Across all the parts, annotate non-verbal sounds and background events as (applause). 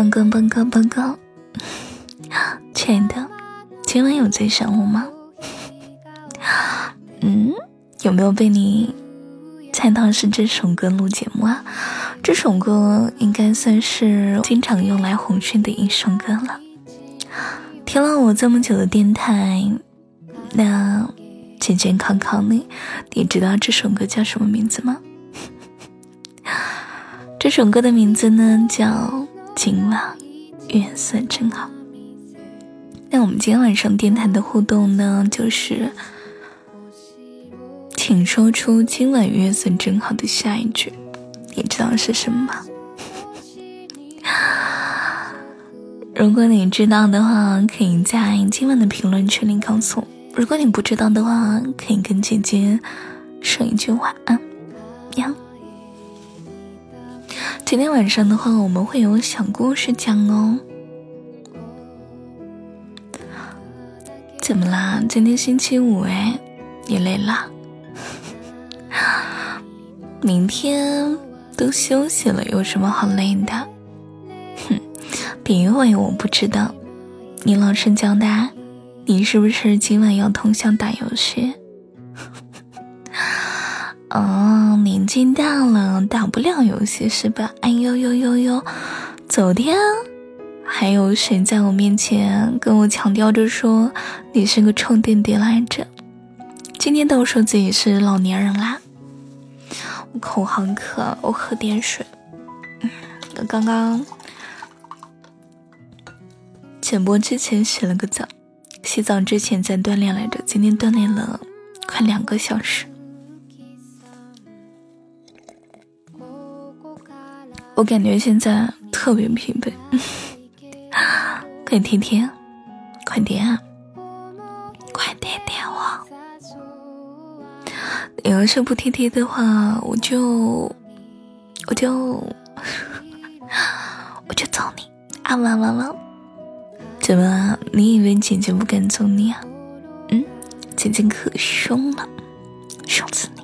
蹦哥蹦哥蹦哥，(laughs) 亲爱的，今晚有在想我吗？(laughs) 嗯，有没有被你猜到是这首歌录节目啊？这首歌应该算是经常用来红讯的一首歌了。听了我这么久的电台，那健健康康的，你知道这首歌叫什么名字吗？(laughs) 这首歌的名字呢叫《今晚月色真好》。那我们今天晚上电台的互动呢，就是请说出今晚月色真好的下一句，你知道是什么吗？(laughs) 如果你知道的话，可以在今晚的评论区里告诉我；如果你不知道的话，可以跟姐姐说一句晚安喵。今天晚上的话，我们会有小故事讲哦。怎么啦？今天星期五哎，你累了？(laughs) 明天都休息了，有什么好累的？哼，别以为我不知道。你老实交代，你是不是今晚要通宵打游戏？哦，年纪大了，打不了游戏是吧？哎呦呦呦呦，昨天还有谁在我面前跟我强调着说你是个臭弟弟来着？今天都说自己是老年人啦。我口好渴，我喝点水。刚刚剪播之前洗了个澡，洗澡之前在锻炼来着，今天锻炼了快两个小时。我感觉现在特别疲惫，(laughs) 快贴贴，快点，快贴贴我！你要是不贴贴的话，我就我就我就揍你啊！哇哇哇！怎么？你以为姐姐不敢揍你啊？嗯，姐姐可凶了，凶死你！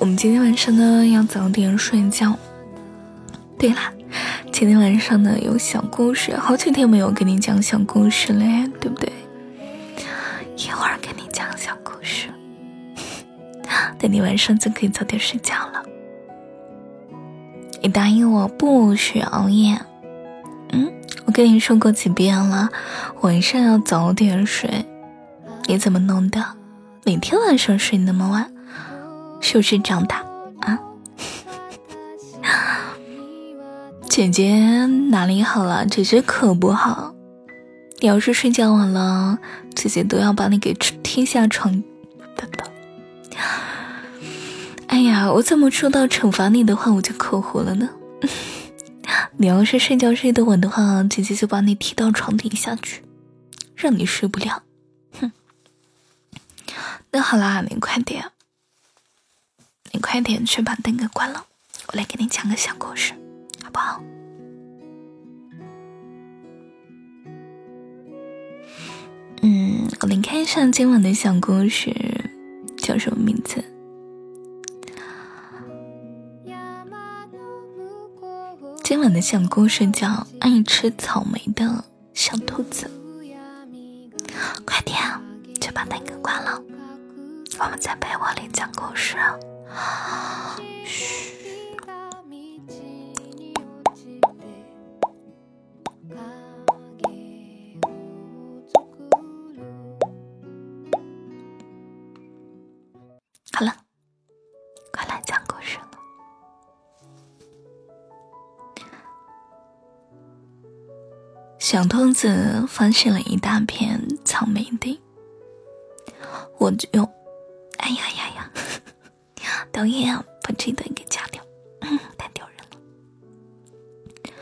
我们今天晚上呢要早点睡觉。对啦，今天晚上呢有小故事，好几天没有给你讲小故事了，对不对？一会儿给你讲小故事，(laughs) 等你晚上就可以早点睡觉了。你答应我不许熬夜。嗯，我跟你说过几遍了，晚上要早点睡。你怎么弄的？每天晚上睡那么晚？是不是长大啊？(laughs) 姐姐哪里好了？姐姐可不好。你要是睡觉晚了，姐姐都要把你给踢下床的。哎呀，我怎么说到惩罚你的话我就口糊了呢？(laughs) 你要是睡觉睡得晚的话，姐姐就把你踢到床底下去，让你睡不了。哼。那好啦，你快点。你快点去把灯给关了，我来给你讲个小故事，好不好？嗯，我来看一下今晚的小故事叫什么名字。今晚的小故事叫《爱吃草莓的小兔子》。快点去把灯给关了，我们在被窝里讲故事。嘘。好了，快来讲故事了。小兔子发现了一大片草莓地，我就，哎呀呀呀！导演，把这段给掐掉，(laughs) 太丢人了。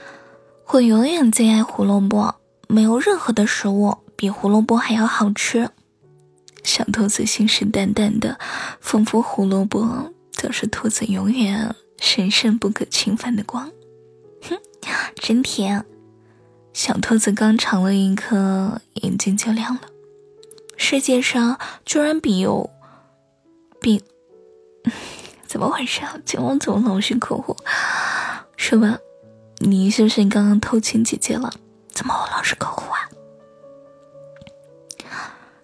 我永远最爱胡萝卜，没有任何的食物比胡萝卜还要好吃。小兔子信誓旦旦的，仿佛胡萝卜就是兔子永远神圣不可侵犯的光。哼，(laughs) 真甜！小兔子刚尝了一颗，眼睛就亮了。世界上居然比有比。怎么回事啊？今晚怎么老是哭？说吧，你是不是刚刚偷亲姐姐了？怎么我老是口呼啊？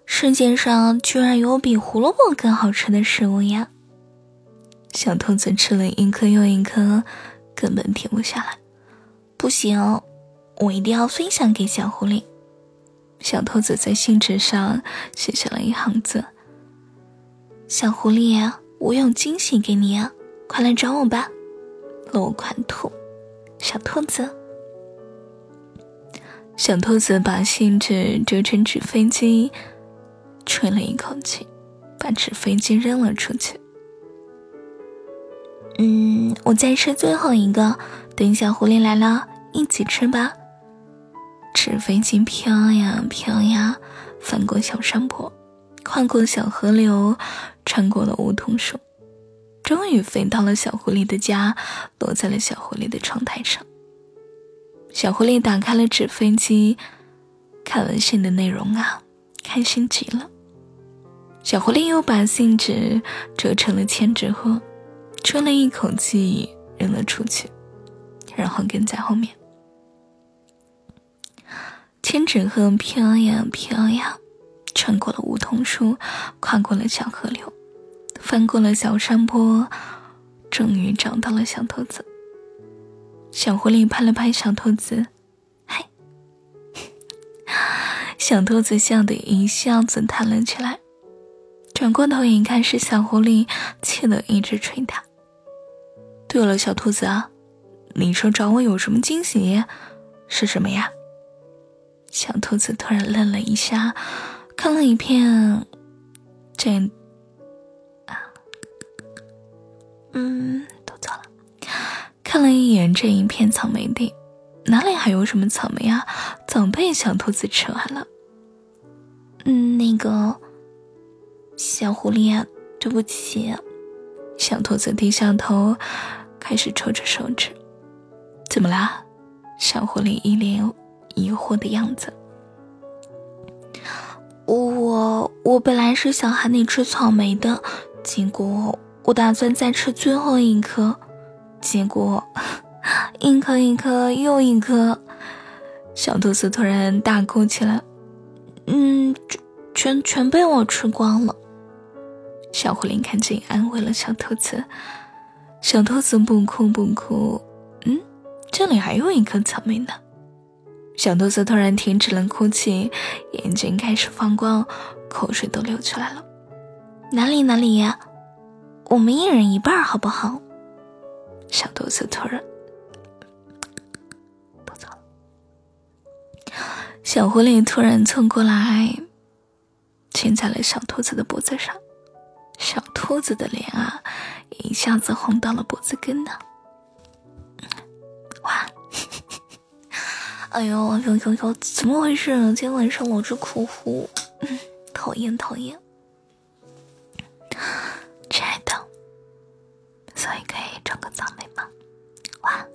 世界上居然有比胡萝卜更好吃的食物呀！小兔子吃了一颗又一颗，根本停不下来。不行，我一定要分享给小狐狸。小兔子在信纸上写下了一行字：“小狐狸，我有惊喜给你啊，快来找我吧！”落款兔，小兔子。小兔子把信纸折成纸飞机，吹了一口气，把纸飞机扔了出去。嗯，我再吃最后一个，等小狐狸来了，一起吃吧。纸飞机飘呀飘呀，翻过小山坡，跨过小河流，穿过了梧桐树，终于飞到了小狐狸的家，落在了小狐狸的窗台上。小狐狸打开了纸飞机，看完信的内容啊，开心极了。小狐狸又把信纸折成了千纸鹤。吹了一口气，扔了出去，然后跟在后面。千纸鹤飘呀飘呀，穿过了梧桐树，跨过了小河流，翻过了小山坡，终于找到了小兔子。小狐狸拍了拍小兔子，嗨！(laughs) 小兔子笑得一下子弹了起来，转过头一看，是小狐狸，气得一直捶他。对了，小兔子啊，你说找我有什么惊喜？是什么呀？小兔子突然愣了一下，看了一片，这啊，嗯，都错了。看了一眼这一片草莓地，哪里还有什么草莓啊？早被小兔子吃完了。嗯，那个小狐狸啊，对不起。小兔子低下头。开始抽着手指，怎么啦？小狐狸一脸疑惑的样子。我本来是想喊你吃草莓的，结果我打算再吃最后一颗，结果 (laughs) 一颗一颗又一颗，小兔子突然大哭起来。嗯，全全全被我吃光了。小狐狸赶紧安慰了小兔子。小兔子不哭不哭，嗯，这里还有一颗草莓呢。小兔子突然停止了哭泣，眼睛开始放光，口水都流出来了。哪里哪里？我们一人一半好不好？小兔子突然不错了。小狐狸突然凑过来，亲在了小兔子的脖子上。小兔子的脸啊，一下子红到了脖子根呢。哇！(laughs) 哎呦，呦呦呦，怎么回事？今天晚上老是哭呼，讨厌讨厌。亲爱的，所以可以装个草莓吗？晚安！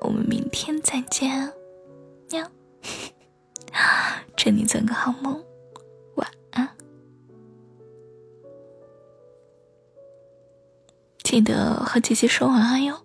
我们明天再见，喵！祝你做个好梦。晚安记得和姐姐说晚安哟。